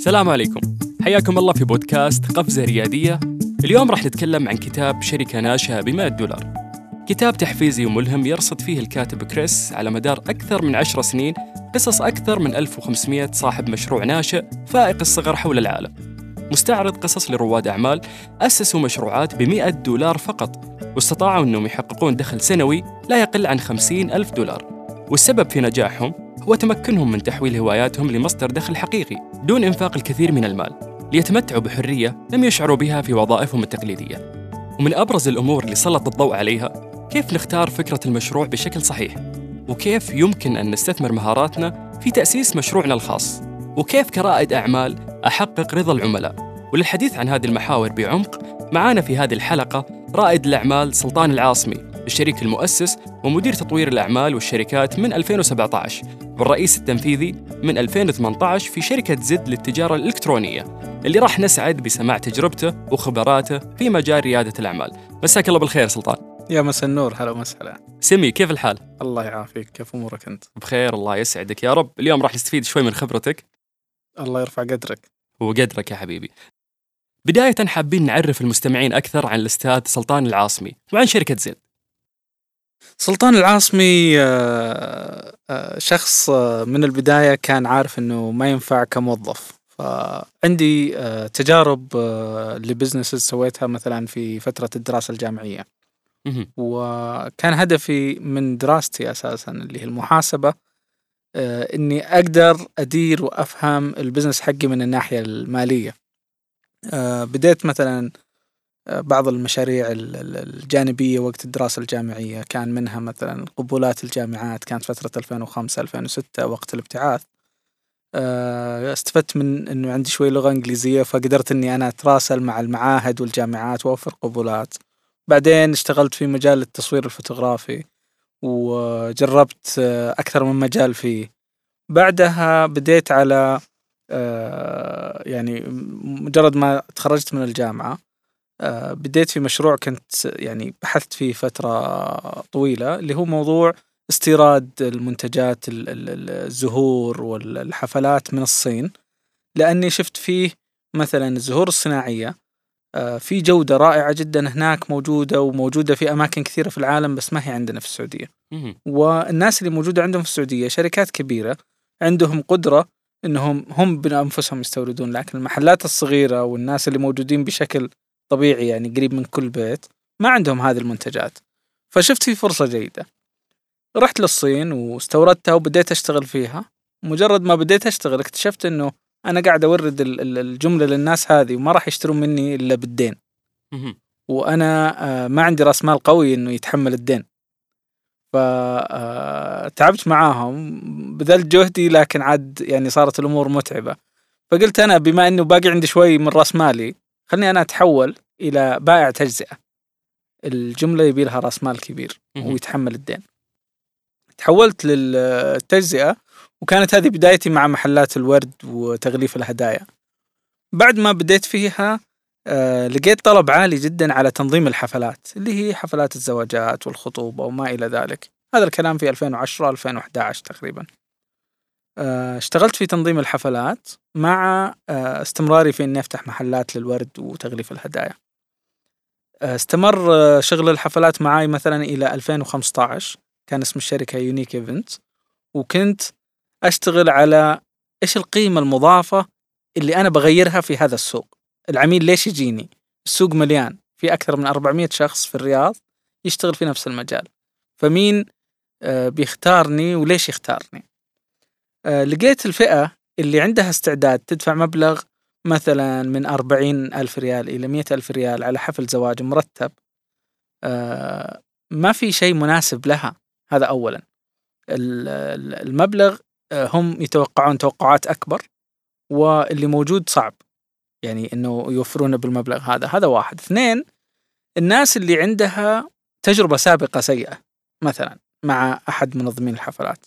السلام عليكم. حياكم الله في بودكاست قفزة ريادية. اليوم راح نتكلم عن كتاب شركة ناشئة ب 100 دولار. كتاب تحفيزي وملهم يرصد فيه الكاتب كريس على مدار أكثر من عشر سنين قصص أكثر من 1500 صاحب مشروع ناشئ فائق الصغر حول العالم. مستعرض قصص لرواد أعمال أسسوا مشروعات ب 100 دولار فقط واستطاعوا أنهم يحققون دخل سنوي لا يقل عن 50 ألف دولار. والسبب في نجاحهم هو تمكنهم من تحويل هواياتهم لمصدر دخل حقيقي دون إنفاق الكثير من المال ليتمتعوا بحرية لم يشعروا بها في وظائفهم التقليدية. ومن أبرز الأمور اللي سلط الضوء عليها كيف نختار فكرة المشروع بشكل صحيح وكيف يمكن أن نستثمر مهاراتنا في تأسيس مشروعنا الخاص وكيف كرائد أعمال أحقق رضا العملاء. وللحديث عن هذه المحاور بعمق معانا في هذه الحلقة رائد الأعمال سلطان العاصمي الشريك المؤسس ومدير تطوير الأعمال والشركات من 2017 والرئيس التنفيذي من 2018 في شركة زد للتجارة الإلكترونية اللي راح نسعد بسماع تجربته وخبراته في مجال ريادة الأعمال. مساك الله بالخير سلطان. يا مساء النور هلا وسهلا سمي كيف الحال؟ الله يعافيك كيف أمورك أنت؟ بخير الله يسعدك. يا رب اليوم راح نستفيد شوي من خبرتك. الله يرفع قدرك. وقدرك يا حبيبي. بداية حابين نعرف المستمعين أكثر عن الأستاذ سلطان العاصمي وعن شركة زد سلطان العاصمي آه، آه، شخص آه، من البداية كان عارف إنه ما ينفع كموظف. فعندي تجارب لبزنسز سويتها مثلا في فترة الدراسة الجامعية. وكان هدفي من دراستي أساسا اللي هي المحاسبة إني أقدر أدير وأفهم ال business حقي من الناحية المالية. بديت مثلا بعض المشاريع ال- ال- الجانبية وقت الدراسة الجامعية. كان منها مثلا قبولات الجامعات كانت فترة 2005 2006 وقت الابتعاث. آه، استفدت من إنه عندي شوي لغة إنجليزية فقدرت إني أنا أتراسل مع المعاهد والجامعات وأوفر قبولات. بعدين اشتغلت في مجال التصوير الفوتوغرافي وجربت آه، أكثر من مجال فيه. بعدها بديت على آه، يعني مجرد ما تخرجت من الجامعة آه، بديت في مشروع كنت يعني بحثت فيه فترة طويلة اللي هو موضوع استيراد المنتجات ال- ال- ال- الزهور والحفلات من الصين لأني شفت فيه مثلا الزهور الصناعية آه، في جودة رائعة جدا هناك موجودة وموجودة في أماكن كثيرة في العالم بس ما هي عندنا في السعودية. والناس اللي موجودة عندهم في السعودية شركات كبيرة عندهم قدرة إنهم هم بأنفسهم يستوردون لكن المحلات الصغيرة والناس اللي موجودين بشكل طبيعي يعني قريب من كل بيت ما عندهم هذه المنتجات. فشفت في فرصة جيدة. رحت للصين واستوردتها وبديت أشتغل فيها. مجرد ما بديت أشتغل اكتشفت إنه أنا قاعد أورد ال- ال- الجملة للناس هذه وما راح يشترون مني إلا بالدين. وأنا آه، ما عندي رأس مال قوي إنه يتحمل الدين. فتعبت معاهم بذلت جهدي لكن عاد يعني صارت الأمور متعبة. فقلت أنا بما إنه باقي عندي شوي من رأس مالي خلني أنا أتحول إلى بائع تجزئة. الجملة يبي لها رأس مال كبير. ويتحمل الدين. تحولت للتجزئة وكانت هذه بدايتي مع محلات الورد وتغليف الهدايا. بعد ما بديت فيها آه، لقيت طلب عالي جدا على تنظيم الحفلات اللي هي حفلات الزواجات والخطوبة وما إلى ذلك. هذا الكلام في 2010 2011 تقريبا. آه، اشتغلت في تنظيم الحفلات مع آه، استمراري في إني أفتح محلات للورد وتغليف الهدايا. استمر شغل الحفلات معاي مثلا إلى 2015 كان اسم الشركة Unique Event وكنت أشتغل على إيش القيمة المضافة اللي أنا بغيرها في هذا السوق. العميل ليش يجيني؟ السوق مليان. في أكثر من 400 شخص في الرياض يشتغل في نفس المجال. فمين آه، بيختارني وليش يختارني؟ آه، لقيت الفئة اللي عندها استعداد تدفع مبلغ مثلا من 40 ألف ريال إلى 100 ألف ريال على حفل زواج مرتب. آه، ما في شيء مناسب لها هذا أولا. ال- ال- المبلغ هم يتوقعون توقعات أكبر واللي موجود صعب. يعني إنه يوفرونه بالمبلغ هذا. هذا واحد. اثنين الناس اللي عندها تجربة سابقة سيئة مثلا مع أحد منظمين الحفلات.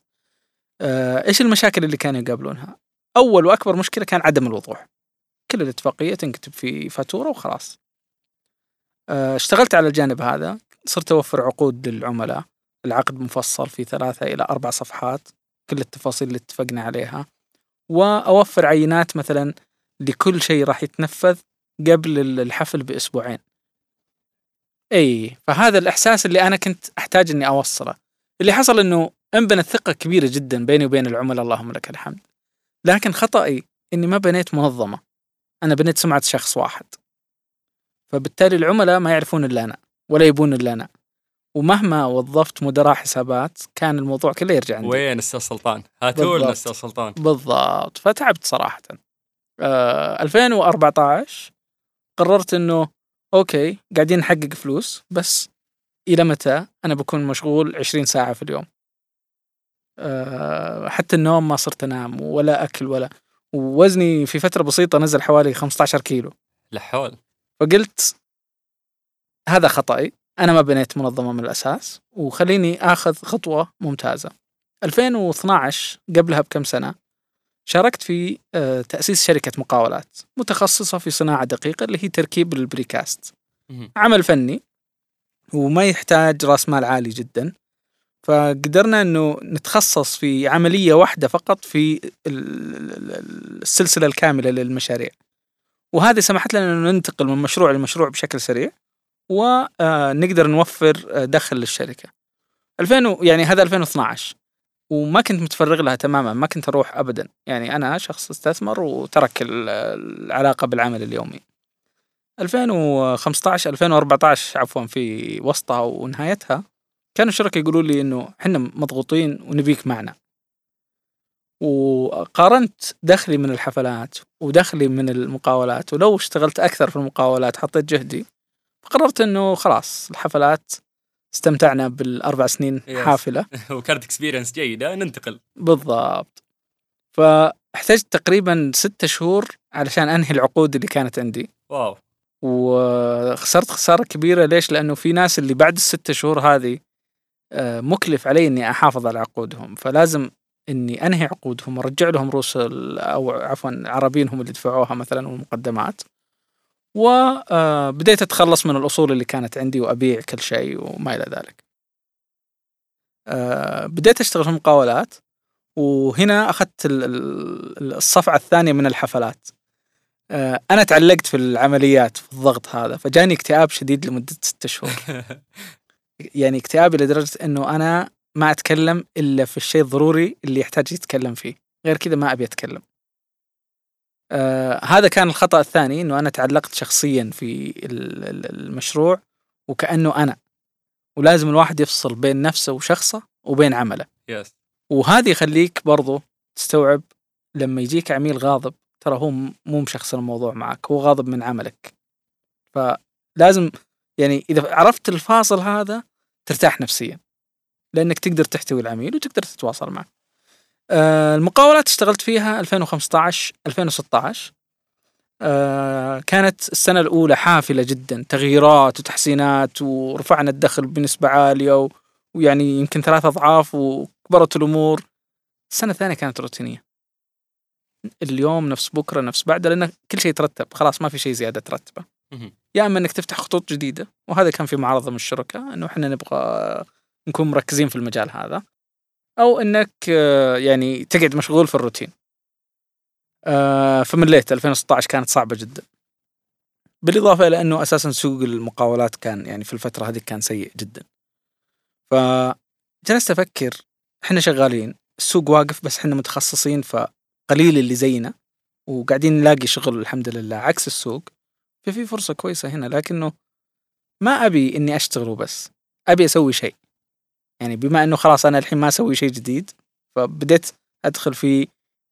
آه، إيش المشاكل اللي كانوا يقابلونها؟ أول وأكبر مشكلة كان عدم الوضوح. كل الاتفاقية تنكتب في فاتورة وخلاص. آه، اشتغلت على الجانب هذا. صرت أوفر عقود للعملاء. العقد مفصل في ثلاثة إلى أربع صفحات. كل التفاصيل اللي اتفقنا عليها. وأوفر عينات مثلا لكل شيء راح يتنفذ قبل ال- الحفل بأسبوعين. إي فهذا الإحساس اللي أنا كنت أحتاج إني أوصله. اللي حصل إنه انبنت ثقة كبيرة جدا بيني وبين العملاء اللهم لك الحمد. لكن خطأي إني ما بنيت منظمة. أنا بنيت سمعة شخص واحد. فبالتالي العملاء ما يعرفون إلا أنا ولا يبون إلا أنا. ومهما وظفت مدراء حسابات كان الموضوع كله يرجع عندي. وين أستاذ سلطان؟ هاتوا لنا بالضبط. أستاذ سلطان. بالضبط. فتعبت صراحة. آه 2014 قررت إنه أوكي قاعدين نحقق فلوس بس إلى متى؟ أنا بكون مشغول 20 ساعة في اليوم. آه حتى النوم ما صرت أنام ولا أكل ولا ووزني في فترة بسيطة نزل حوالي 15 كيلو. لا حول. فقلت هذا خطأي أنا ما بنيت منظمة من الأساس وخليني آخذ خطوة ممتازة. 2012 قبلها بكم سنة شاركت في آه، تأسيس شركة مقاولات متخصصة في صناعة دقيقة اللي هي تركيب البريكاست. عمل فني وما يحتاج رأس مال عالي جدا. فقدرنا إنه نتخصص في عملية واحدة فقط في ال- ال- ال- السلسلة الكاملة للمشاريع. وهذه سمحت لنا إنه ننتقل من مشروع لمشروع بشكل سريع ونقدر نوفر آه، دخل للشركة. 2000 و- يعني هذا 2012 وما كنت متفرغ لها تماما ما كنت أروح ابدا. يعني أنا شخص استثمر وترك ال- العلاقة بالعمل اليومي. 2015 2014 عفوا في وسطها ونهايتها كانوا الشركاء يقولوا لي إنه إحنا مضغوطين ونبيك معنا. وقارنت دخلي من الحفلات ودخلي من المقاولات ولو اشتغلت أكثر في المقاولات حطيت جهدي فقررت إنه خلاص الحفلات استمتعنا بالأربع سنين Yes. حافلة. وكانت experience جيدة ننتقل. بالضبط. فاحتجت تقريبا ستة شهور علشان أنهي العقود اللي كانت عندي. wow. وخسرت خسارة كبيرة. ليش؟ لأنه في ناس اللي بعد الستة شهور هذه آه، مكلف علي إني أحافظ على عقودهم. فلازم إني أنهي عقودهم وأرجع لهم رؤوس أو عفوا عربينهم اللي دفعوها مثلا والمقدمات. وبديت أتخلص من الأصول اللي كانت عندي وأبيع كل شيء وما إلى ذلك. آه، بديت أشتغل في المقاولات وهنا أخذت ال- ال- الصفعة الثانية من الحفلات. آه، أنا تعلقت في العمليات في الضغط هذا فجاني اكتئاب شديد لمدة ستة شهور. يعني اكتئابي لدرجة أنه أنا ما أتكلم إلا في الشيء الضروري اللي يحتاج يتكلم فيه. غير كذا ما أبي أتكلم. آه هذا كان الخطأ الثاني أنه أنا تعلقت شخصيا في ال- ال- المشروع وكأنه أنا. ولازم الواحد يفصل بين نفسه وشخصه وبين عمله. يس وهذا يخليك برضو تستوعب لما يجيك عميل غاضب ترى هو مو مشخصن الموضوع معك هو غاضب من عملك. فلازم يعني إذا عرفت الفاصل هذا ترتاح نفسيا لأنك تقدر تحتوي العميل وتقدر تتواصل معه. المقاولات اشتغلت فيها 2015 2016 آه، كانت السنة الأولى حافلة جدا تغييرات وتحسينات ورفعنا الدخل بنسبة عالية. ويعني يمكن ثلاث أضعاف وكبرت الأمور السنة الثانية كانت روتينية اليوم نفس بكرة نفس بعد لأن كل شيء ترتب خلاص ما في شيء زيادة ترتبه. يا إما إنك تفتح خطوط جديدة وهذا كان في معارضه من الشركاء إنه إحنا نبغى نكون مركزين في المجال هذا أو إنك آه، يعني تقعد مشغول في الروتين. آه، فمليت 2016 كانت صعبة جدا. بالإضافة إلى أنه أساسا سوق المقاولات كان يعني في الفترة هذه كان سيء جدا. فجلست أفكر إحنا شغالين السوق واقف بس إحنا متخصصين فقليل اللي زينا وقاعدين نلاقي شغل الحمد لله عكس السوق ففي فرصة كويسة هنا. لكنه ما أبي إني أشتغل وبس أبي أسوي شيء. يعني بما إنه خلاص أنا الحين ما أسوي شيء جديد فبديت أدخل في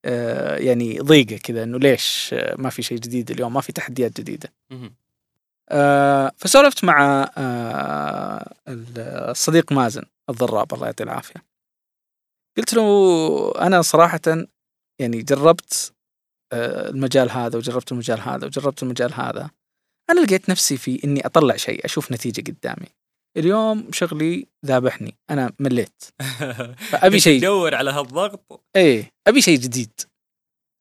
آه، يعني ضيقة كذا إنه ليش آه، ما في شيء جديد اليوم ما في تحديات جديدة. مهم. آه، فسولفت مع آه، الصديق مازن الضراب الله يعطيه العافية. قلت له أنا صراحة يعني جربت المجال هذا وجربت المجال هذا وجربت المجال هذا. أنا لقيت نفسي في إني أطلع شيء أشوف نتيجة قدامي. اليوم شغلي ذابحني. أنا مليت. فأبي شيء. تدور على هالضغط. إيه أبي شيء جديد.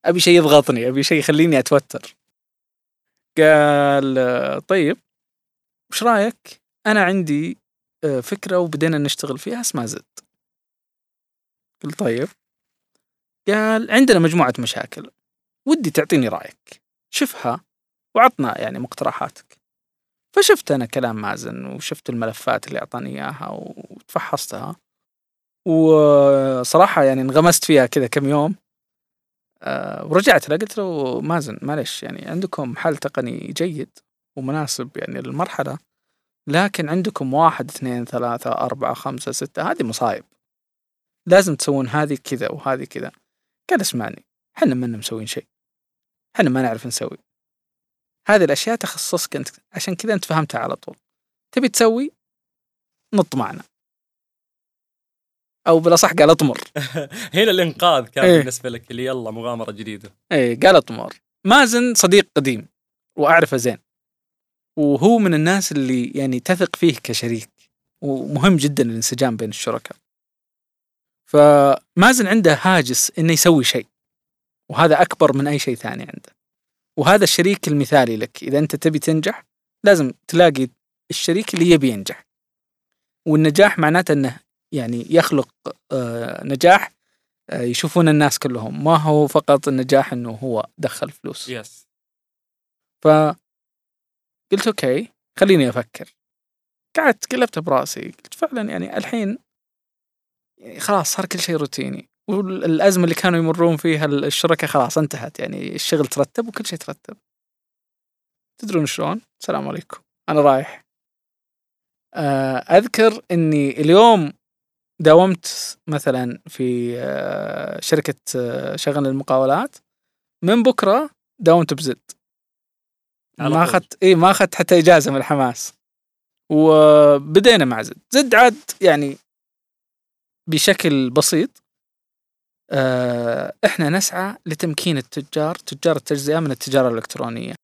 أبي شيء يضغطني أبي شيء يخليني أتوتر. قال طيب وش رأيك؟ أنا عندي آه، فكرة وبدينا نشتغل فيها اسمها زد. قلت طيب. قال عندنا مجموعة مشاكل. ودي تعطيني رأيك. شفها وعطنا يعني مقترحاتك. فشفت أنا كلام مازن وشفت الملفات اللي أعطاني إياها وتفحصتها. وصراحة يعني انغمست فيها كذا كم يوم. أه ورجعت له قلت له مازن معلش يعني عندكم حل تقني جيد ومناسب يعني للمرحلة لكن عندكم واحد اثنين ثلاثة أربعة خمسة ستة هذه مصايب. لازم تسوون هذه كذا وهذه كذا. قال اسمعني إحنا ما مسوين شيء. إحنا ما نعرف نسوي. هذه الأشياء تخصصك أنت. عشان كذا أنت فهمتها على طول. تبي تسوي؟ نط معنا. أو بالأصح قال أطمر. هنا الإنقاذ كان إيه. بالنسبة لك اللي يلا مغامرة جديدة. إيه قال أطمر. مازن صديق قديم وأعرفه زين. وهو من الناس اللي يعني تثق فيه كشريك. ومهم جدا الانسجام بين الشركاء. فمازن عنده هاجس إنه يسوي شيء. وهذا أكبر من أي شيء ثاني عنده. وهذا الشريك المثالي لك. إذا أنت تبي تنجح لازم تلاقي الشريك اللي يبي ينجح. والنجاح معناته إنه يعني يخلق آه، نجاح آه، يشوفون الناس كلهم. ما هو فقط النجاح إنه هو دخل فلوس. yes ف قلت okay خليني أفكر. قعدت قلبت براسي قلت فعلا يعني الحين يعني خلاص صار كل شيء روتيني. والأزمة اللي كانوا يمرون فيها الشركاء خلاص انتهت. يعني الشغل ترتب وكل شيء ترتب. تدرون شلون؟ السلام عليكم. أنا رايح. آه، أذكر إني اليوم داومت مثلا في آه، شركة آه، شغل المقاولات. من بكرة داومت بزد. ما. أخذت اي ما أخذت حتى إجازة من الحماس. وبدينا مع زد. زد عاد يعني بشكل بسيط إحنا نسعى لتمكين التجار تجار التجزئة من التجارة الإلكترونية.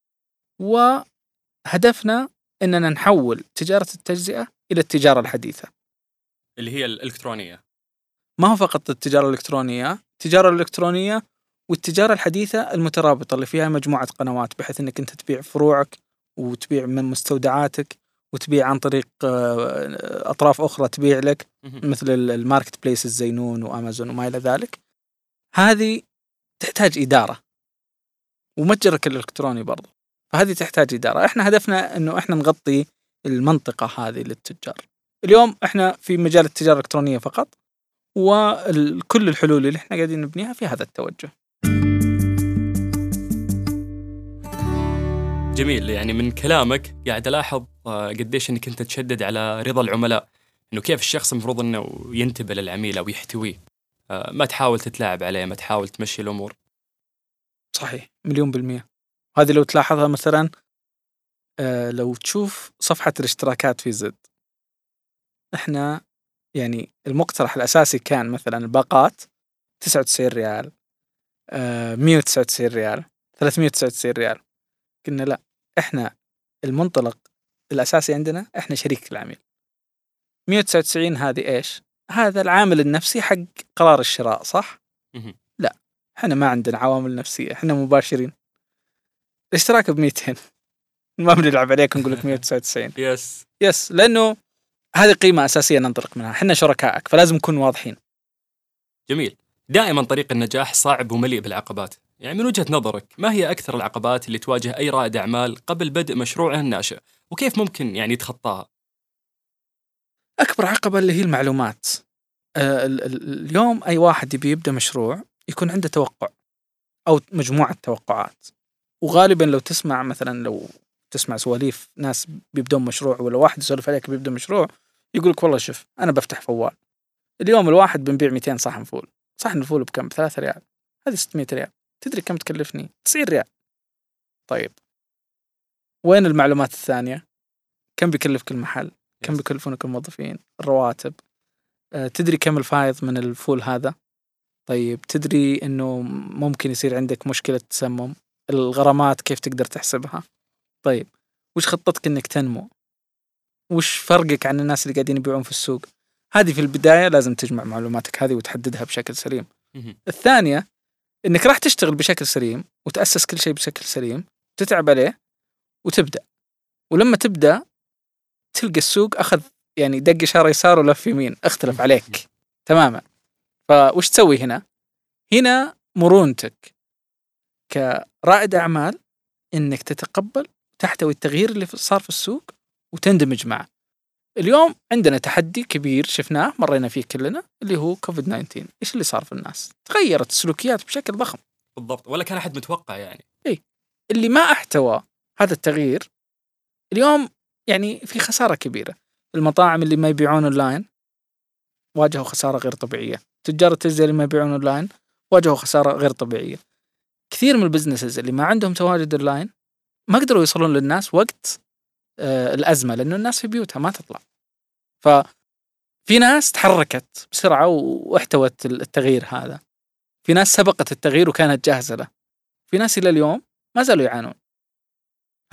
وهدفنا إننا نحول تجارة التجزئة إلى التجارة الحديثة. اللي هي الإلكترونية. ما هو فقط التجارة الإلكترونية التجارة الإلكترونية والتجارة الحديثة المترابطة اللي فيها مجموعة قنوات بحيث إنك أنت تبيع فروعك وتبيع من مستودعاتك وتبيع عن طريق آه، أطراف أخرى تبيع لك. مثل ال- الماركت بليس الزينون وأمازون وما إلى ذلك. هذه تحتاج إدارة. ومتجرك الإلكتروني برضو. فهذه تحتاج إدارة. إحنا هدفنا إنه إحنا نغطي المنطقة هذه للتجار. اليوم إحنا في مجال التجارة الإلكترونية فقط وكل الحلول اللي إحنا قاعدين نبنيها في هذا التوجه. جميل. يعني من كلامك قاعد ألاحظ آه، قديش إنك أنت تشدد على رضا العملاء. إنه كيف الشخص المفروض إنه ينتبه للعميل أو يحتويه. ما تحاول تتلاعب عليه ما تحاول تمشي الأمور. صحيح مليون بالمية. هذه لو تلاحظها مثلا آه، لو تشوف صفحة الاشتراكات في زد. إحنا يعني المقترح الأساسي كان مثلا الباقات 99 ريال آه، 199 ريال 399 ريال. قلنا لا إحنا المنطلق الأساسي عندنا إحنا شريك العميل. 199 هذه إيش؟ هذا العامل النفسي حق قرار الشراء صح؟ مهم. إحنا ما عندنا عوامل نفسية إحنا مباشرين. الاشتراك ب 200 ما بنلعب عليك ونقول لك 199 يس يس لأنه هذه قيمة أساسية ننطلق منها. إحنا شركائك فلازم نكون واضحين. جميل. دائما طريق النجاح صعب ومليء بالعقبات. يعني من وجهة نظرك ما هي أكثر العقبات اللي تواجه أي رائد أعمال قبل بدء مشروعه الناشئ؟ وكيف ممكن يعني يتخطاها؟ أكبر عقبة اللي هي المعلومات آه، ال- ال- اليوم أي واحد يبي يبدأ مشروع يكون عنده توقع أو مجموعة توقعات وغالبا لو تسمع مثلا لو تسمع سواليف ناس بيبدون مشروع ولا واحد يسولف عليك بيبدأ مشروع يقول لك والله شوف أنا بفتح فوال اليوم الواحد بنبيع 200 صحن فول صحن الفول بكم؟ 3 ريال هذه 600 ريال تدري كم تكلفني؟ 90 ريال طيب وين المعلومات الثانية؟ كم بيكلفك المحل؟ كم. بيكلفونك الموظفين؟ الرواتب آه، تدري كم الفايض من الفول هذا؟ طيب تدري إنه ممكن يصير عندك مشكلة تسمم؟ الغرامات كيف تقدر تحسبها؟ طيب وش خطتك إنك تنمو؟ وش فرقك عن الناس اللي قاعدين يبيعون في السوق؟ هذه في البداية لازم تجمع معلوماتك هذه وتحددها بشكل سليم. مهم. الثانية إنك راح تشتغل بشكل سليم وتأسس كل شيء بشكل سليم تتعب عليه وتبدأ ولما تبدأ تلقى السوق أخذ يعني دق إشارة يسار ولف يمين. اختلف عليك. تماما. فوش تسوي هنا؟ هنا مرونتك. كرائد أعمال إنك تتقبل تحتوي التغيير اللي صار في السوق وتندمج معه. اليوم عندنا تحدي كبير شفناه مرينا فيه كلنا اللي هو كوفيد 19 إيش اللي صار في الناس؟ تغيرت السلوكيات بشكل ضخم. بالضبط. ولا كان أحد متوقع يعني. اللي ما احتوى هذا التغيير اليوم يعني في خسارة كبيرة. المطاعم اللي ما يبيعون أونلاين واجهوا خسارة غير طبيعية. تجار التجزئه اللي ما يبيعون أونلاين واجهوا خسارة غير طبيعية. كثير من ال businesses اللي ما عندهم تواجد أونلاين ما قدروا يوصلون للناس وقت آه الأزمة لأنه الناس في بيوتها ما تطلع. ففي ناس تحركت بسرعة واحتوت التغيير هذا. في ناس سبقت التغيير وكانت جاهزة له. في ناس إلى اليوم ما زالوا يعانون.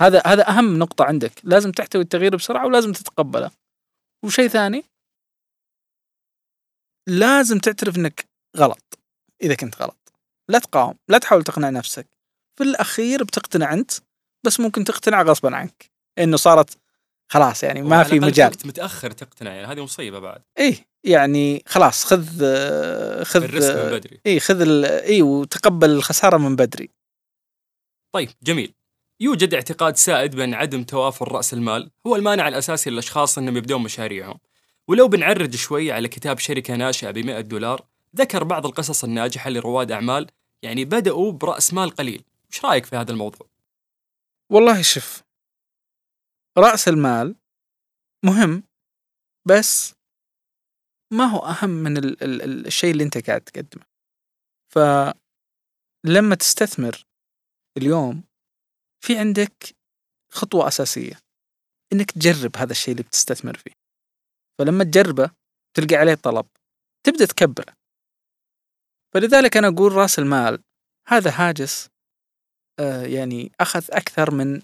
هذا هذا أهم نقطة عندك. لازم تحتوي التغيير بسرعة ولازم تتقبله. وشيء ثاني لازم تعترف إنك غلط إذا كنت غلط. لا تقاوم لا تحاول تقنع نفسك. في الأخير بتقتنع أنت بس ممكن تقتنع غصبا عنك. إنه صارت خلاص يعني ما في مجال. وقت متأخر تقتنع يعني هذه مصيبة بعد. إيه يعني خلاص خذ خذ ال risk من بدري. اي خذ ال- اي وتقبل الخسارة من بدري. طيب جميل. يوجد اعتقاد سائد بأن عدم توافر رأس المال هو المانع الأساسي للأشخاص أنهم يبدون مشاريعهم. ولو بنعرج شوي على كتاب شركة ناشئة ب 100 دولار ذكر بعض القصص الناجحة لرواد أعمال يعني بدأوا برأس مال قليل. وش رأيك في هذا الموضوع؟ والله شوف رأس المال مهم بس ما هو أهم من ال ال ال الشيء اللي أنت قاعد تقدمه. فلما تستثمر اليوم في عندك خطوة أساسية إنك تجرب هذا الشيء اللي بتستثمر فيه. فلما تجربه تلقى عليه طلب تبدأ تكبره. فلذلك أنا أقول رأس المال هذا هاجس آه يعني أخذ أكثر من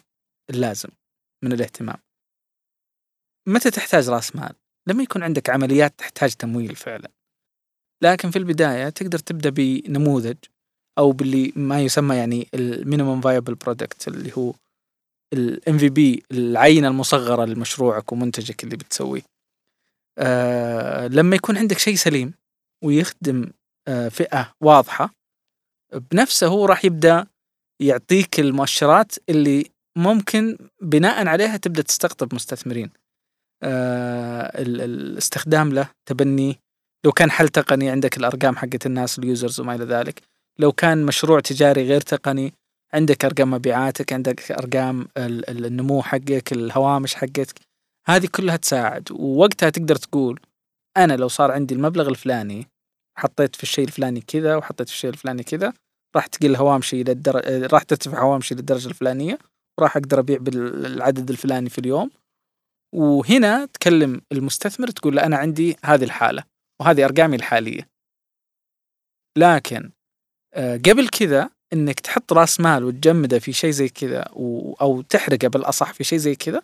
اللازم من الاهتمام. متى تحتاج رأس مال؟ لما يكون عندك عمليات تحتاج تمويل فعلا. لكن في البداية تقدر تبدأ بنموذج أو باللي ما يسمى يعني ال minimum viable product اللي هو ال MVP العينة المصغرة لمشروعك ومنتجك اللي بتسويه. آه لما يكون عندك شيء سليم ويخدم آه فئة واضحة بنفسه هو راح يبدأ يعطيك المؤشرات اللي ممكن بناء عليها تبدأ تستقطب مستثمرين. آه ال- الاستخدام له تبني لو كان حل تقني عندك الأرقام حقت الناس اليوزرز وما إلى ذلك. لو كان مشروع تجاري غير تقني عندك أرقام مبيعاتك عندك أرقام ال- ال- النمو حقك الهوامش حقتك هذه كلها تساعد. ووقتها تقدر تقول أنا لو صار عندي المبلغ الفلاني حطيت في الشيء الفلاني كذا وحطيت في الشيء الفلاني كذا راح تقل هوامشي للدر... راح ترتفع هوامشي للدرجة الفلانية وراح أقدر أبيع بالعدد الفلاني في اليوم. وهنا تكلم المستثمر تقول له أنا عندي هذه الحالة وهذه أرقامي الحالية. لكن قبل كذا إنك تحط رأس مال وتجمده في شيء زي كذا أو تحرقه بالأصح في شيء زي كذا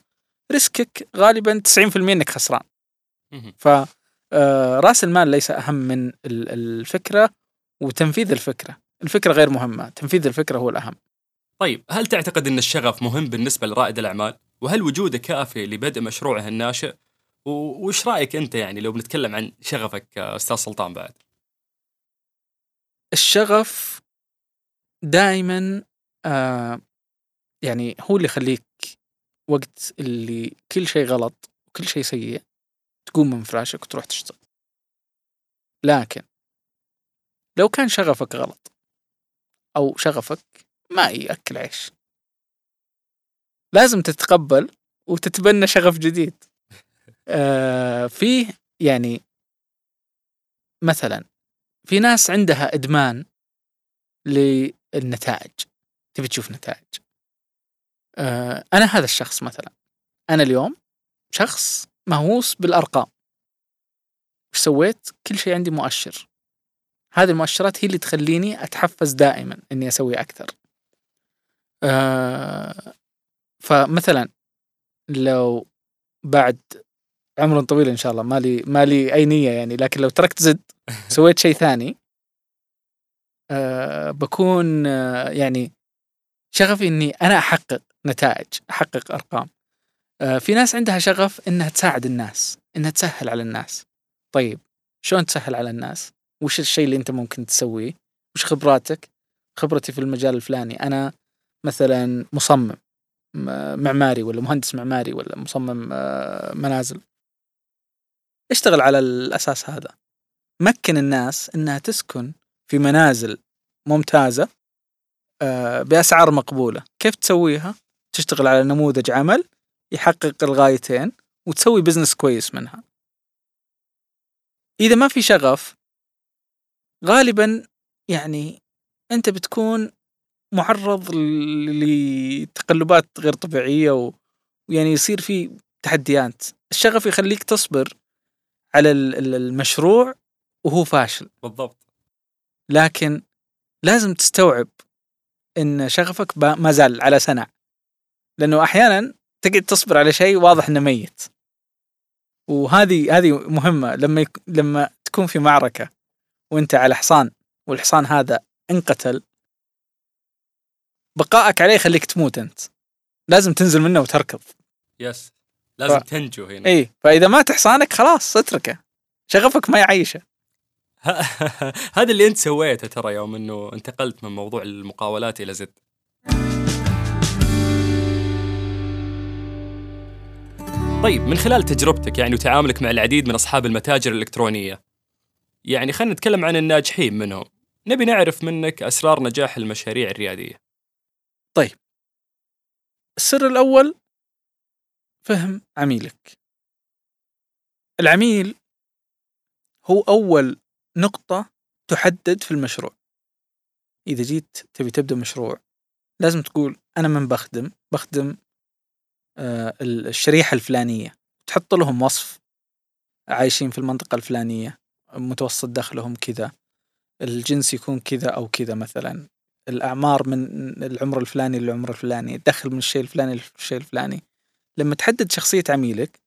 ريسكك غالبا 90% إنك خسران. ف آه، رأس المال ليس أهم من ال- الفكرة وتنفيذ الفكرة الفكرة غير مهمة تنفيذ الفكرة هو الأهم طيب هل تعتقد أن الشغف مهم بالنسبة لرائد الأعمال؟ وهل وجوده كافي لبدء مشروعه الناشئ؟ وش رأيك أنت يعني لو بنتكلم عن شغفك آه، أستاذ سلطان بعد؟ الشغف دائما آه يعني هو اللي يخليك وقت اللي كل شيء غلط وكل شيء سيء تقوم من فراشك وتروح تشتغل. لكن لو كان شغفك غلط أو شغفك ما يأكل عيش لازم تتقبل وتتبنى شغف جديد. آه فيه يعني مثلا في ناس عندها إدمان للنتائج. تبي تشوف نتائج. آه أنا هذا الشخص مثلا. أنا اليوم شخص مهووس بالأرقام. وش سويت؟ كل شيء عندي مؤشر. هذه المؤشرات هي اللي تخليني أتحفز دائما إني أسوي أكثر. آه فمثلا لو بعد عمر طويل إن شاء الله. ما لي ما لي أي نية يعني. لكن لو تركت زد سويت شيء ثاني. آه بكون آه يعني شغفي إني أنا أحقق نتائج أحقق أرقام. آه في ناس عندها شغف إنها تساعد الناس إنها تسهل على الناس. طيب شلون تسهل على الناس؟ وش الشيء اللي أنت ممكن تسويه؟ وش خبراتك؟ خبرتي في المجال الفلاني. أنا مثلا مصمم معماري ولا مهندس معماري ولا مصمم آه، منازل. اشتغل على الأساس هذا. مكن الناس إنها تسكن في منازل ممتازة آه، بأسعار مقبولة. كيف تسويها؟ تشتغل على نموذج عمل يحقق الغايتين وتسوي بزنس كويس منها. إذا ما في شغف غالبا يعني أنت بتكون معرض لتقلبات غير طبيعية و- ويعني يصير في تحديات. الشغف يخليك تصبر على ال- ال- المشروع وهو فاشل. بالضبط. لكن لازم تستوعب إن شغفك ما زال على سنع لأنه أحيانا تقعد تصبر على شيء واضح إنه ميت. وهذه هذه مهمة. لما يك... لما تكون في معركة وأنت على حصان والحصان هذا انقتل بقائك عليه يخليك تموت أنت. لازم تنزل منه وتركض. يس لازم ف- تنجو هنا. اي فإذا مات حصانك خلاص اتركه. شغفك ما يعيشه. هذا اللي أنت سويته ترى يوم إنه انتقلت من موضوع المقاولات إلى زد. طيب من خلال تجربتك يعني وتعاملك مع العديد من أصحاب المتاجر الإلكترونية يعني خلينا نتكلم عن الناجحين منهم. نبي نعرف منك أسرار نجاح المشاريع الريادية. السر الأول فهم عميلك. العميل هو أول نقطة تحدد في المشروع. إذا جيت تبي تبدأ مشروع لازم تقول أنا من بخدم بخدم آه، ال- الشريحة الفلانية. تحط لهم وصف عايشين في المنطقة الفلانية متوسط دخلهم كذا الجنس يكون كذا أو كذا مثلا الأعمار من العمر الفلاني للعمر الفلاني الدخل من الشيء الفلاني للشيء الفلاني. لما تحدد شخصية عميلك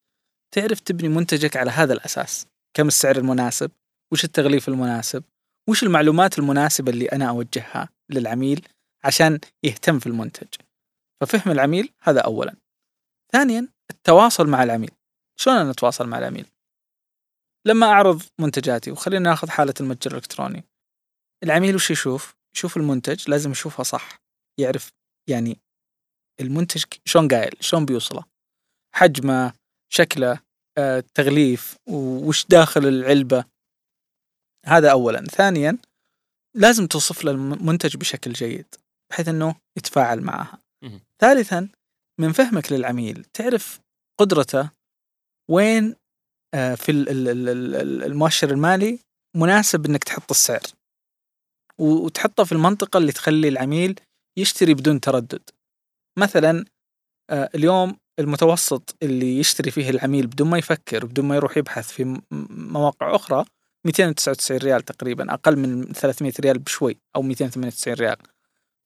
تعرف تبني منتجك على هذا الأساس. كم السعر المناسب؟ وش التغليف المناسب؟ وش المعلومات المناسبة اللي أنا أوجهها للعميل عشان يهتم في المنتج؟ ففهم العميل هذا اولا. ثانيا التواصل مع العميل. شلون أنا أتواصل مع العميل؟ لما أعرض منتجاتي وخلينا ناخذ حالة المتجر الإلكتروني. العميل وش يشوف؟ يشوف المنتج لازم يشوفه صح. يعرف يعني المنتج شلون قايل شلون بيوصله. حجمه شكله آه، تغليف وش داخل العلبة. هذا أولا. ثانيا لازم توصف له المنتج بشكل جيد بحيث أنه يتفاعل معها. ثالثا من فهمك للعميل تعرف قدرته وين آه، في ال- ال- ال- ال- المؤشر المالي مناسب إنك تحط السعر. وتحطه في المنطقة اللي تخلي العميل يشتري بدون تردد. مثلا آه، اليوم المتوسط اللي يشتري فيه العميل بدون ما يفكر بدون ما يروح يبحث في مواقع أخرى 299 ريال تقريبا أقل من 300 ريال بشوي أو 298 ريال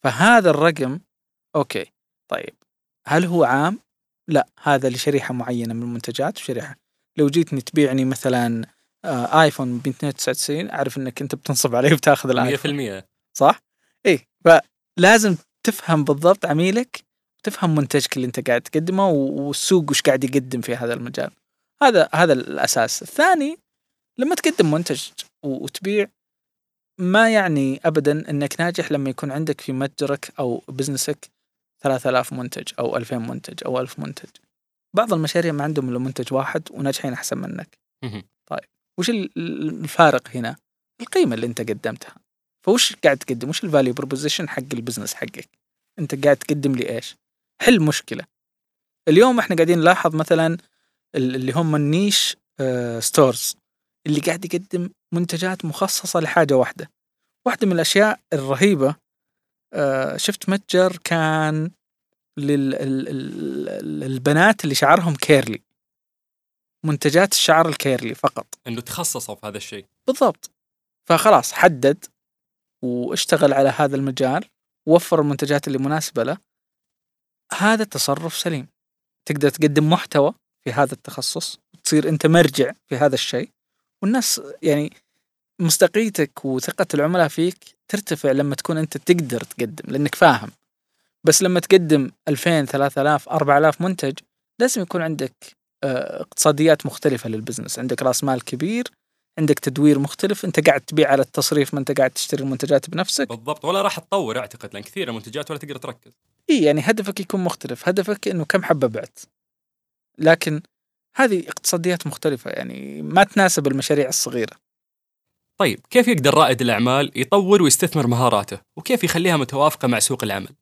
فهذا الرقم okay طيب هل هو عام؟ لا هذا لشريحة معينة من المنتجات وشريحة لو جيتني تبيعني مثلا آه iPhone ب 299 أعرف إنك أنت بتنصب عليه وبتاخذ ال iPhone 100% صح؟ إيه فلازم تفهم بالضبط عميلك تفهم منتجك اللي انت قاعد تقدمه والسوق وش قاعد يقدم في هذا المجال هذا هذا الأساس الثاني لما تقدم منتج وتبيع ما يعني ابدا إنك ناجح لما يكون عندك في متجرك أو business ك 3000 منتج أو 2000 منتج أو 1000 منتج بعض المشاريع ما عندهم إلا منتج واحد وناجحين أحسن منك مهم. وش ال- ال- الفارق هنا؟ القيمة اللي انت قدمتها فوش قاعد تقدم؟ وش ال value proposition حق ال business حقك؟ انت قاعد تقدم لي إيش؟ حل مشكلة. اليوم إحنا قاعدين نلاحظ مثلا ال- اللي هم ال niche آه stores اللي قاعد يقدم منتجات مخصصة لحاجة واحدة. واحدة من الأشياء الرهيبة آه شفت متجر كان للبنات اللي شعرهم curly. منتجات الشعر ال curly فقط. إنه تخصصوا في هذا الشيء. بالضبط. فخلاص حدد واشتغل على هذا المجال ووفر المنتجات اللي مناسبة له هذا تصرف سليم. تقدر تقدم محتوى في هذا التخصص تصير أنت مرجع في هذا الشيء والناس يعني مصداقيتك وثقة العملاء فيك ترتفع لما تكون أنت تقدر تقدم لأنك فاهم. بس لما تقدم 2000 3000 4000 منتج لازم يكون عندك آه، اقتصاديات مختلفة للبزنس. عندك رأس مال كبير عندك تدوير مختلف أنت قاعد تبيع على التصريف ما أنت قاعد تشتري المنتجات بنفسك. بالضبط ولا راح تطور أعتقد لأن كثير المنتجات ولا تقدر تركز. اي يعني هدفك يكون مختلف. هدفك إنه كم حبة بعت. لكن هذه اقتصاديات مختلفة يعني ما تناسب المشاريع الصغيرة. طيب كيف يقدر رائد الأعمال يطور ويستثمر مهاراته؟ وكيف يخليها متوافقة مع سوق العمل؟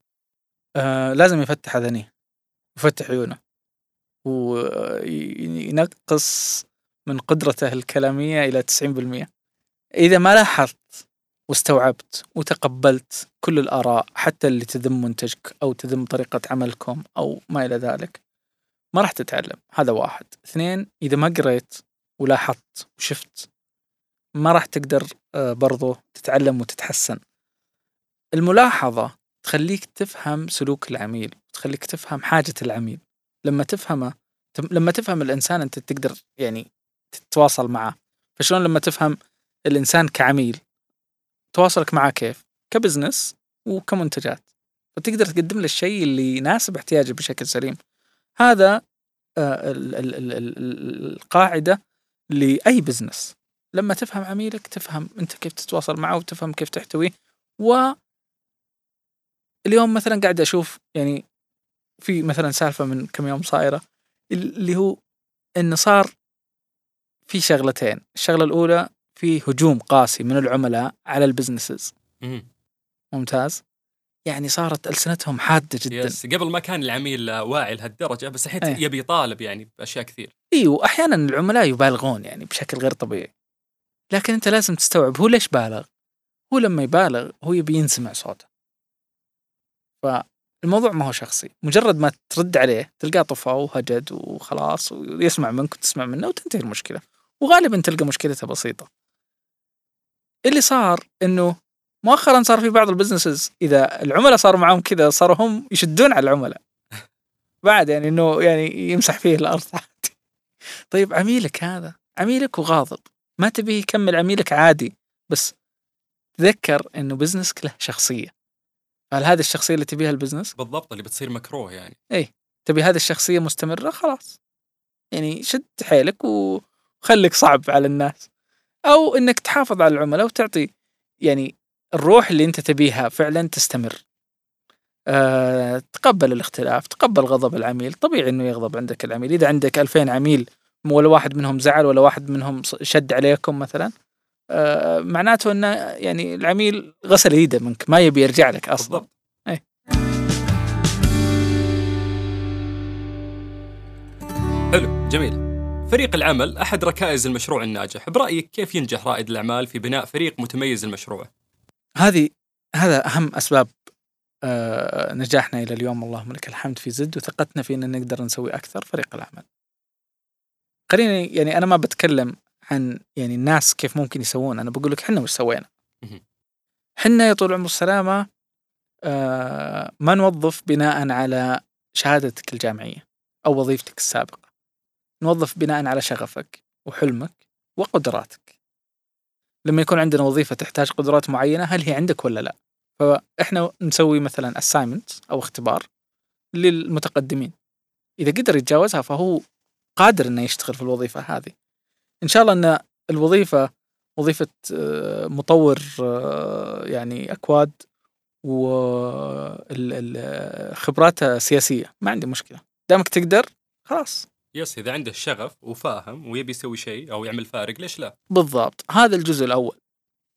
آه لازم يفتح أذانيه يفتح عيونه وينقص من قدرته الكلامية إلى 90% إذا ما لاحظت واستوعبت وتقبلت كل الآراء حتى اللي تذم منتجك أو تذم طريقة عملكم أو ما إلى ذلك. ما راح تتعلم هذا واحد. اثنين إذا ما قريت ولاحظت وشفت ما راح تقدر آه، برضو تتعلم وتتحسن. الملاحظة تخليك تفهم سلوك العميل تخليك تفهم حاجة العميل. لما تفهمه لما تفهم الإنسان أنت تقدر يعني تتواصل معه. فشلون لما تفهم الإنسان كعميل؟ تواصلك معه كيف؟ ك business وكمنتجات. فتقدر تقدم له الشيء اللي يناسب احتياجه بشكل سليم. هذا آه، ال- ال- ال- ال- ال- القاعدة لأي business. لما تفهم عميلك تفهم أنت كيف تتواصل معه وتفهم كيف تحتويه. و اليوم مثلا قاعد أشوف يعني في مثلا سالفة من كم يوم صايرة اللي هو انه صار في شغلتين. الشغلة الأولى في هجوم قاسي من العملاء على ال businesses. مم. ممتاز. يعني صارت ألسنتهم حادة جدا. yes قبل ما كان العميل واعي لهالدرجة بس الحين إيه. يبي يطالب يعني بأشياء كثير. أيوه واحيانا العملاء يبالغون يعني بشكل غير طبيعي. لكن أنت لازم تستوعب هو ليش بالغ؟ هو لما يبالغ هو يبي ينسمع صوته. فالموضوع ما هو شخصي. مجرد ما ترد عليه تلقاه طفى وهجد وخلاص ويسمع منك وتسمع منه وتنتهي المشكلة. وغالبا تلقى مشكلتها بسيطة. اللي صار إنه مؤخرا صار في بعض البزنسز إذا العملاء صاروا معهم كذا صاروا هم يشدون على العملاء. بعد يعني إنه يعني يمسح فيه الأرض عادي. طيب عميلك هذا عميلك وغاضب ما تبيه يكمل عميلك عادي بس تذكر إنه بزنسك له شخصية. هل هذه الشخصية اللي تبيها البزنس بالضبط اللي بتصير مكروه يعني. تبي هذه الشخصية مستمرة خلاص. يعني شد حيلك وخليك صعب على الناس. أو إنك تحافظ على العملاء وتعطي يعني الروح اللي أنت تبيها فعلا تستمر. أه تقبل الاختلاف تقبل غضب العميل. طبيعي إنه يغضب عندك العميل. إذا عندك 2000 عميل ولا واحد منهم زعل ولا واحد منهم شد عليكم مثلا أه معناته إنه يعني العميل غسل ايده منك ما يبي يرجع لك أصلا. بالضبط. إيه. حلو جميل. فريق العمل أحد ركائز المشروع الناجح برأيك كيف ينجح رائد الأعمال في بناء فريق متميز المشروع هذه هذا أهم أسباب آه، نجاحنا إلى اليوم اللهم لك الحمد في زد وثقتنا في ان نقدر نسوي أكثر فريق العمل. خليني يعني أنا ما بتكلم عن يعني الناس كيف ممكن يسوون أنا بقول لك إحنا وش سوينا. إحنا يا طول العمر السلامة آه، ما نوظف بناء على شهادتك الجامعية أو وظيفتك السابقة. نوظف بناء على شغفك وحلمك وقدراتك. لما يكون عندنا وظيفة تحتاج قدرات معينة هل هي عندك ولا لا؟ فإحنا نسوي مثلا اساينمنت أو اختبار للمتقدمين إذا قدر يتجاوزها فهو قادر إنه يشتغل في الوظيفة هذه إن شاء الله إن الوظيفة وظيفة آه، مطور آه، يعني أكواد وخبراته سياسية ما عندي مشكلة دامك تقدر خلاص يس إذا عنده شغف وفاهم ويبي يسوي شيء أو يعمل فارق ليش لا؟ بالضبط. هذا الجزء الأول.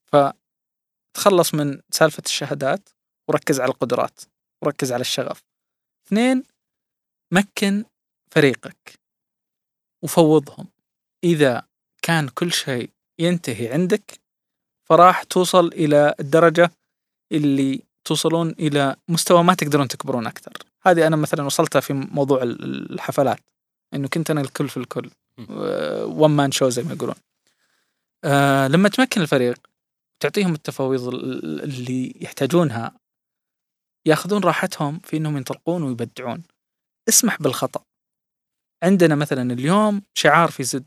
فتخلص من سالفة الشهادات وركز على القدرات وركز على الشغف. اثنين مكن فريقك وفوضهم. إذا كان كل شيء ينتهي عندك فراح توصل إلى الدرجة اللي توصلون إلى مستوى ما تقدرون تكبرون أكثر. هذه أنا مثلا وصلتها في موضوع ال- الحفلات. إنه كنت أنا الكل في الكل. ون مان شو زي ما يقولون. آه لما تمكن الفريق تعطيهم التفاويض ال- اللي يحتاجونها ياخذون راحتهم في إنهم ينطلقون ويبدعون. اسمح بالخطأ. عندنا مثلا اليوم شعار في زد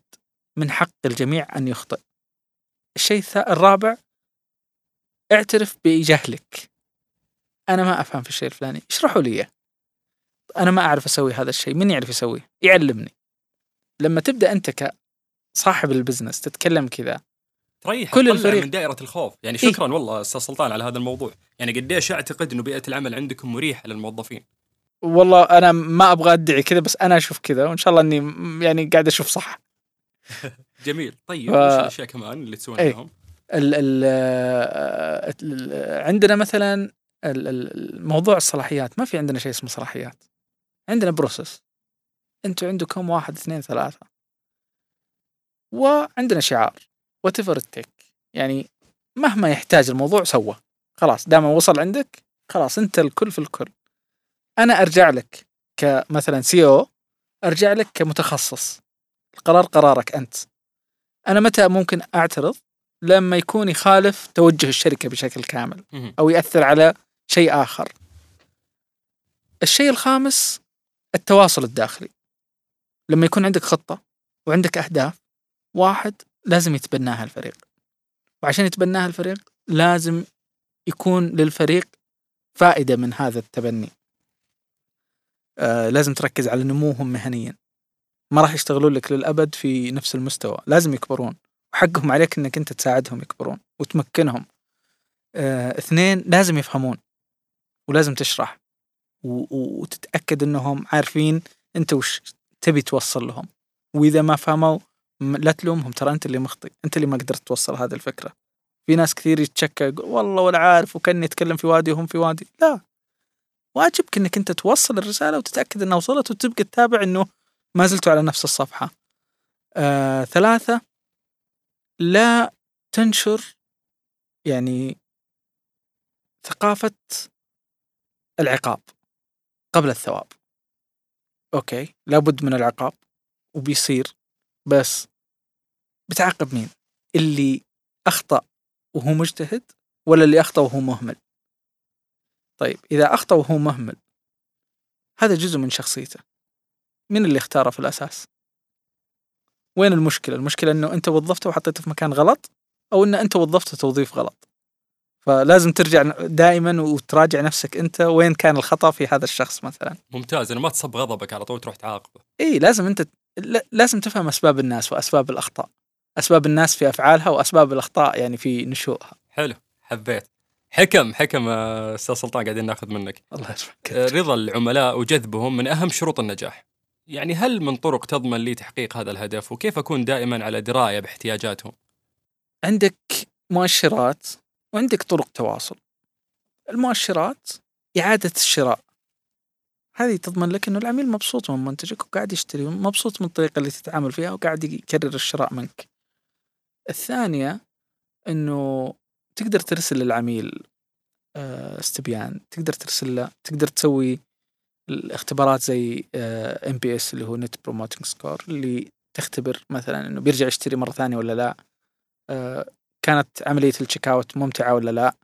من حق الجميع أن يخطئ. الشيء الرابع اعترف بجهلك. أنا ما أفهم في الشيء الفلاني. اشرحوا لي إياه. أنا ما أعرف أسوي هذا الشيء. من يعرف يسويه؟ يعلمني. لما تبدأ أنت كصاحب البزنس تتكلم كذا تريح كل الفريق. من دائرة الخوف. يعني إيه. شكرا والله أستاذ سلطان على هذا الموضوع. يعني قديش أعتقد إنه بيئة العمل عندكم مريحة للموظفين؟ والله أنا ما أبغى أدعي كذا بس أنا أشوف كذا وإن شاء الله إني يعني قاعد أشوف صح. جميل. طيب ف- وش الأشياء كمان اللي تسوونها إيه. لهم ال ال ال- عندنا مثلا ال- ال- الموضوع الصلاحيات. ما في عندنا شيء اسمه صلاحيات. عندنا process أنتم عندكم واحد؟ اثنين ثلاثة. وعندنا شعار. whatever it takes يعني مهما يحتاج الموضوع سوى خلاص دام وصل عندك خلاص انت الكل في الكل. أنا أرجع لك كمثلا CEO أرجع لك كمتخصص. القرار قرارك أنت. أنا متى ممكن أعترض؟ لما يكون يخالف توجه الشركة بشكل كامل. أو يأثر على شيء آخر. الشيء الخامس التواصل الداخلي. لما يكون عندك خطة وعندك أهداف واحد لازم يتبناها الفريق. وعشان يتبناها الفريق لازم يكون للفريق فائدة من هذا التبني. آه لازم تركز على نموهم مهنيا. ما راح يشتغلون لك للأبد في نفس المستوى، لازم يكبرون. وحقهم عليك إنك أنت تساعدهم يكبرون وتمكنهم. آه، اثنين لازم يفهمون ولازم تشرح وتتأكد إنهم عارفين أنت وش تبي توصل لهم. وإذا ما فهموا لا تلومهم. ترى أنت اللي مخطئ. أنت اللي ما قدرت توصل هذه الفكرة. في ناس كثير يتشكى يقول والله ولا عارف وكأني يتكلم في وادي وهم في وادي. لا. واجبك إنك أنت توصل الرسالة وتتأكد إنها وصلت وتبقى تتابع إنه ما زلتوا على نفس الصفحة. آه، ثلاثة لا تنشر يعني ثقافة العقاب. قبل الثواب. أوكي لابد من العقاب وبيصير بس بتعاقب مين؟ اللي أخطأ وهو مجتهد ولا اللي أخطأ وهو مهمل؟ طيب إذا أخطأ وهو مهمل هذا جزء من شخصيته. من اللي اختاره في الأساس؟ وين المشكلة؟ المشكلة أنه أنت وظفته وحطيته في مكان غلط أو أن أنت وظفته توظيف غلط. فلازم ترجع دائما وتراجع نفسك أنت وين كان الخطأ في هذا الشخص مثلا. ممتاز إنه ما تصب غضبك على طول تروح تعاقبه. إي لازم أنت لا- لازم تفهم أسباب الناس وأسباب الأخطاء. أسباب الناس في أفعالها وأسباب الأخطاء يعني في نشوئها حلو حبيت. حكم حكم آه، أستاذ سلطان قاعدين ناخذ منك. الله يسلمك آه، رضا العملاء وجذبهم من أهم شروط النجاح. يعني هل من طرق تضمن لي تحقيق هذا الهدف؟ وكيف أكون دائما على دراية باحتياجاتهم؟ عندك مؤشرات وعندك طرق تواصل. المؤشرات إعادة الشراء. هذه تضمن لك أنه العميل مبسوط من منتجك وقاعد يشتري مبسوط من الطريقة اللي تتعامل فيها وقاعد يكرر الشراء منك. الثانية أنه تقدر ترسل للعميل آه، استبيان. تقدر ترسل له تقدر تسوي الاختبارات زي NPS اللي هو net promoting score اللي تختبر مثلا إنه بيرجع يشتري مرة ثانية ولا لا. آه، كانت عملية ال checkout ممتعة ولا لا؟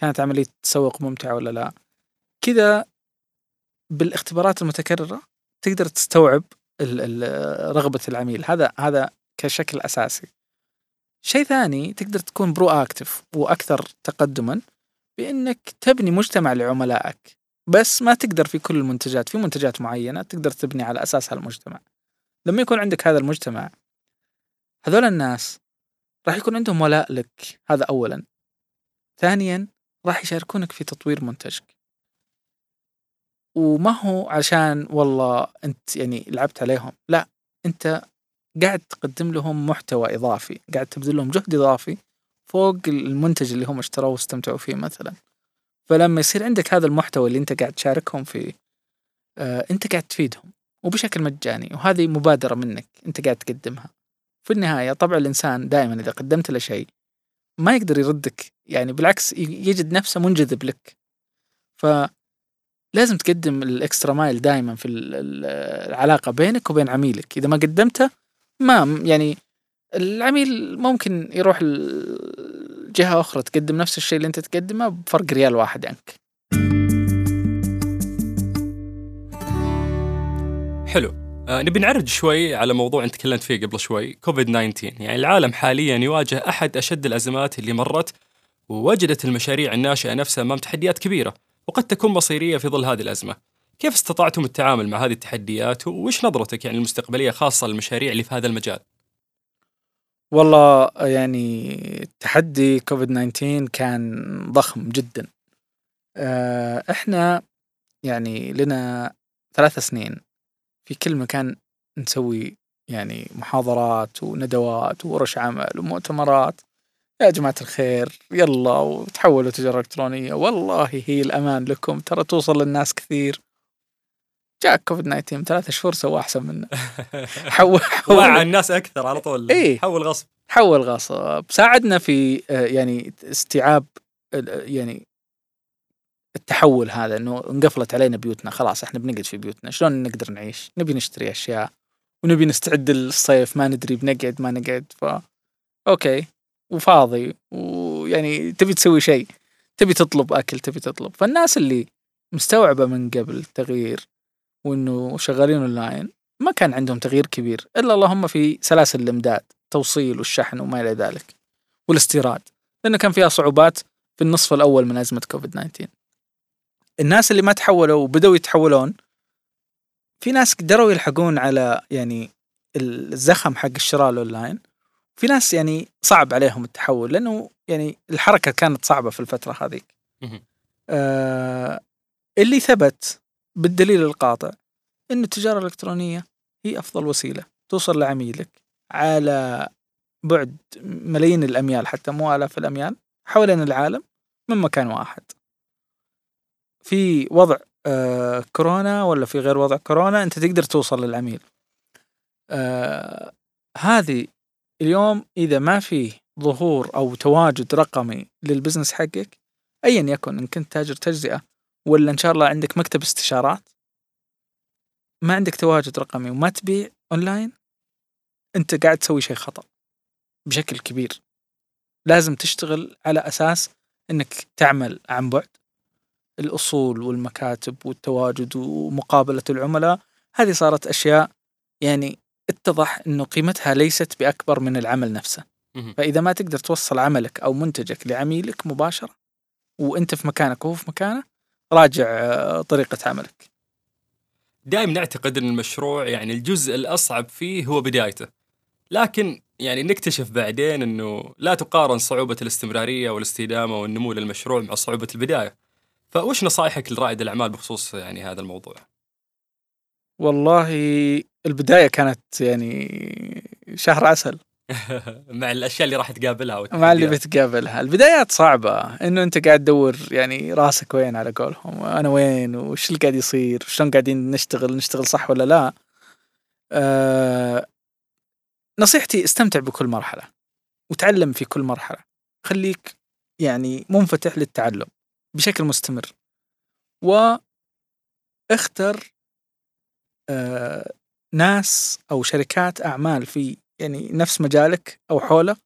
كانت عملية التسوق ممتعة ولا لا؟ كذا بالاختبارات المتكررة تقدر تستوعب رغبة العميل. هذا هذا كشكل أساسي. شيء ثاني تقدر تكون برو اكتف وأكثر تقدما بإنك تبني مجتمع لعملائك. بس ما تقدر في كل المنتجات. في منتجات معينة تقدر تبني على أساسها المجتمع. لما يكون عندك هذا المجتمع هذول الناس راح يكون عندهم ولاء لك. هذا اولا. ثانيا راح يشاركونك في تطوير منتجك. وما هو عشان والله أنت يعني لعبت عليهم. لا أنت قاعد تقدم لهم محتوى إضافي قاعد تبذل لهم جهد إضافي فوق المنتج اللي هم اشتروه واستمتعوا فيه مثلا. فلما يصير عندك هذا المحتوى اللي أنت قاعد تشاركهم فيه آه أنت قاعد تفيدهم وبشكل مجاني وهذه مبادرة منك أنت قاعد تقدمها. في النهاية طبع الإنسان دائما إذا قدمت له شيء ما يقدر يردك يعني بالعكس يجد نفسه منجذب لك. فلازم تقدم الإكسترا مايل دائما في ال- ال- العلاقة بينك وبين عميلك. إذا ما قدمته ما يعني العميل ممكن يروح ل- جهة أخرى تقدم نفس الشيء اللي أنت تقدمه بفرق ريال واحد عنك. حلو. آه نبي نعرج شوي على موضوع انت تكلمت فيه قبل شوي كوفيد 19 يعني العالم حاليا يواجه أحد أشد الأزمات اللي مرت ووجدت المشاريع الناشئة نفسها أمام تحديات كبيرة وقد تكون مصيرية في ظل هذه الأزمة. كيف استطعتم التعامل مع هذه التحديات؟ وش نظرتك يعني المستقبلية خاصة للمشاريع اللي في هذا المجال؟ والله يعني تحدي كوفيد 19 كان ضخم جدا. آه، إحنا يعني لنا ثلاث سنين في كل مكان نسوي يعني محاضرات وندوات وورش عمل ومؤتمرات. يا جماعة الخير يلا وتحولوا تجارة إلكترونية. والله هي الأمان لكم ترى توصل للناس كثير. جاء كوفيد 19 ثلاثة شهور سوى أحسن منا حول حول وعى الناس أكثر على طول. إيه. حول غصب. حول غصب. ساعدنا في آه، يعني استيعاب يعني التحول هذا إنه انقفلت علينا بيوتنا خلاص إحنا بنقعد في بيوتنا شلون نقدر نعيش؟ نبي نشتري أشياء ونبي نستعد للصيف ما ندري بنقعد ما نقعد ف okay وفاضي ويعني تبي تسوي شيء تبي تطلب أكل تبي تطلب. فالناس اللي مستوعبة من قبل التغيير وإنه شغالين أونلاين ما كان عندهم تغيير كبير إلا اللهم في سلاسل الإمداد توصيل والشحن وما إلى ذلك والاستيراد لأنه كان فيها صعوبات في النصف الأول من أزمة كوفيد 19 الناس اللي ما تحولوا وبدأوا يتحولون في ناس قدروا يلحقون على يعني الزخم حق الشراء الاونلاين في ناس يعني صعب عليهم التحول لأنه يعني الحركة كانت صعبة في الفترة هذيك. آه اللي ثبت بالدليل القاطع إن التجارة الإلكترونية هي أفضل وسيلة توصل لعميلك على بعد ملايين الأميال حتى مو آلاف الأميال حوالين العالم من مكان واحد في وضع آه كورونا ولا في غير وضع كورونا انت تقدر توصل للعميل. آه هذه اليوم إذا ما في ظهور أو تواجد رقمي لل business حقك ايا يكن إن كنت تاجر تجزئة ولا إن شاء الله عندك مكتب استشارات ما عندك تواجد رقمي وما تبيع اونلاين أنت قاعد تسوي شيء خطأ بشكل كبير. لازم تشتغل على أساس إنك تعمل عن بعد. الأصول والمكاتب والتواجد ومقابلة العملاء هذه صارت أشياء يعني اتضح إنه قيمتها ليست بأكبر من العمل نفسه. فإذا ما تقدر توصل عملك أو منتجك لعميلك مباشرة وأنت في مكانك وهو في مكانه راجع آه، طريقة عملك دائما نعتقد إن المشروع يعني الجزء الأصعب فيه هو بدايته لكن يعني نكتشف بعدين إنه لا تقارن صعوبة الاستمرارية والاستدامة والنمو للمشروع مع صعوبة البداية. فوش نصائحك لرائد الأعمال بخصوص يعني هذا الموضوع؟ والله البداية كانت يعني شهر عسل. مع الأشياء اللي راح تقابلها مع اللي. بتقابلها. البدايات صعبة إنه أنت قاعد تدور يعني راسك وين على قولهم؟ أنا وين؟ وش اللي قاعد يصير؟ شلون قاعدين نشتغل؟ نشتغل صح ولا لا؟ آه نصيحتي استمتع بكل مرحلة وتعلم في كل مرحلة. خليك يعني منفتح للتعلم. بشكل مستمر. واختر آه ناس أو شركات أعمال في يعني نفس مجالك أو حوله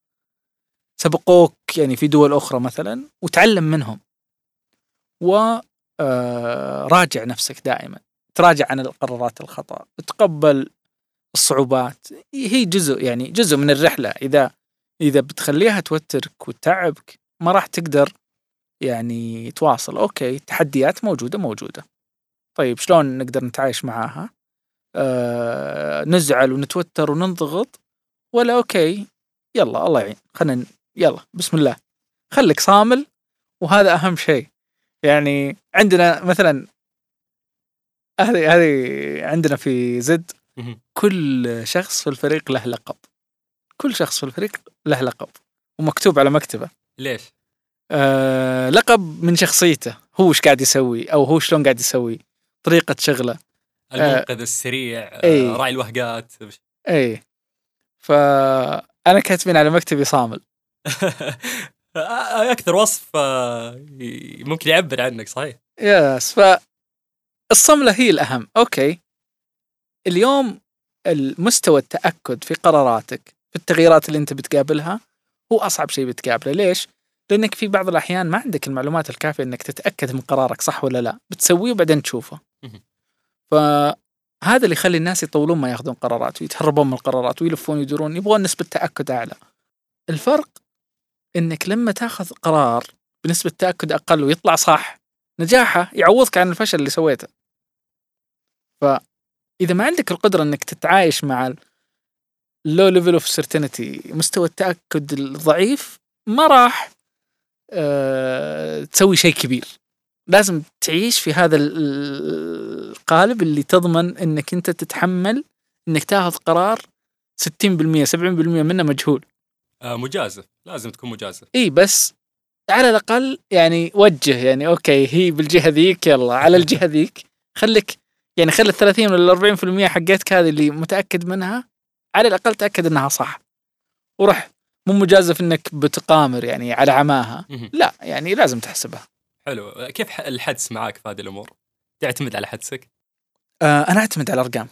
سبقوك يعني في دول أخرى مثلا وتعلم منهم. و آه، نفسك دائما. تراجع عن القرارات الخطأ. تقبل الصعوبات. هي جزء يعني جزء من الرحلة. إذا إذا بتخليها توترك وتتعبك ما راح تقدر يعني تواصل. okay تحديات موجودة موجودة. طيب شلون نقدر نتعايش معاها؟ آه نزعل ونتوتر وننضغط ولا okay يلا الله يعين. خلينا يلا بسم الله. خليك صامل وهذا أهم شيء. يعني عندنا مثلا هذه هذه عندنا في زد. كل شخص في الفريق له لقب. كل شخص في الفريق له لقب ومكتوب على مكتبة. ليش؟ آه لقب من شخصيته. هو إيش قاعد يسوي؟ أو هو شلون قاعد يسوي؟ طريقة شغله. المنقذ السريع آه،. راعي الوهقات. إي. فأنا كاتبين على مكتبي صامل. أكثر وصف آه، ممكن يعبر عنك صحيح. yes فالصملة هي الأهم. okay. اليوم المستوى التأكد في قراراتك في التغييرات اللي أنت بتقابلها هو أصعب شيء بتقابله. ليش؟ لأنك في بعض الأحيان ما عندك المعلومات الكافية أنك تتأكد من قرارك صح ولا لا؟ بتسويه وبعدين تشوفه. فهذا اللي يخلي الناس يطولون ما يأخذون قرارات ويتهربون من القرارات ويلفون ويدورون يبغون نسبة تأكد أعلى. الفرق أنك لما تأخذ قرار بنسبة تأكد أقل ويطلع صح نجاحه يعوضك عن الفشل اللي سويته. فإذا ما عندك القدرة أنك تتعايش مع ال- ال low level of certainty مستوى التأكد الضعيف ما راح تسوي شيء كبير. لازم تعيش في هذا ال- ال- القالب اللي تضمن إنك أنت تتحمل إنك تاخذ قرار 60% 70% منه مجهول. آه مجازف. لازم تكون مجازف. إي بس على الأقل يعني وجه يعني أوكي هي بالجهة ذيك يلا على الجهة ذيك. خليك يعني خلي ال 30 ولا 40% حقتك هذه اللي متأكد منها على الأقل تأكد إنها صح. وروح مو مجازف إنك بتقامر يعني على عماها. لا يعني لازم تحسبها. حلو. كيف الحدس معاك في هذه الأمور؟ تعتمد على حدسك؟ آه أنا أعتمد على الأرقام.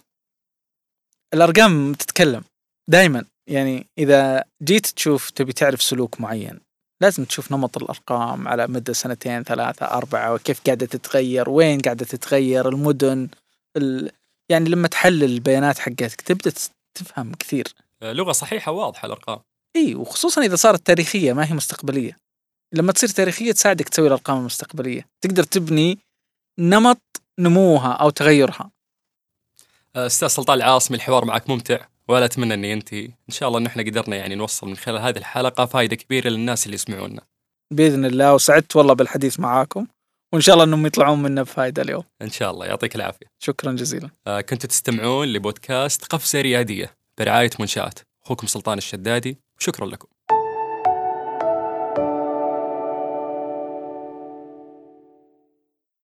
الأرقام تتكلم. دائما يعني إذا جيت تشوف تبي تعرف سلوك معين لازم تشوف نمط الأرقام على مدى سنتين ثلاثة أربعة وكيف قاعدة تتغير وين قاعدة تتغير المدن ال... يعني لما تحلل البيانات حقتك تبدأ تفهم كثير. آه لغة صحيحة واضحة الأرقام. إي وخصوصا إذا صارت تاريخية ما هي مستقبلية. لما تصير تاريخية تساعدك تسوي الأرقام المستقبلية. تقدر تبني نمط نموها أو تغيرها. آه، أستاذ سلطان العاصمي الحوار معك ممتع ولا أتمنى إني ينتهي إن شاء الله إن إحنا قدرنا يعني نوصل من خلال هذه الحلقة فائده كبيرة للناس اللي يسمعونا. بإذن الله وسعدت والله بالحديث معاكم وإن شاء الله إنهم يطلعون منا بفائده اليوم. إن شاء الله يعطيك العافية. شكرا جزيلا. آه، كنتوا تستمعون لبودكاست قفزه ريادية برعاية منشآت. أخوكم سلطان الشدادي وشكرا لكم.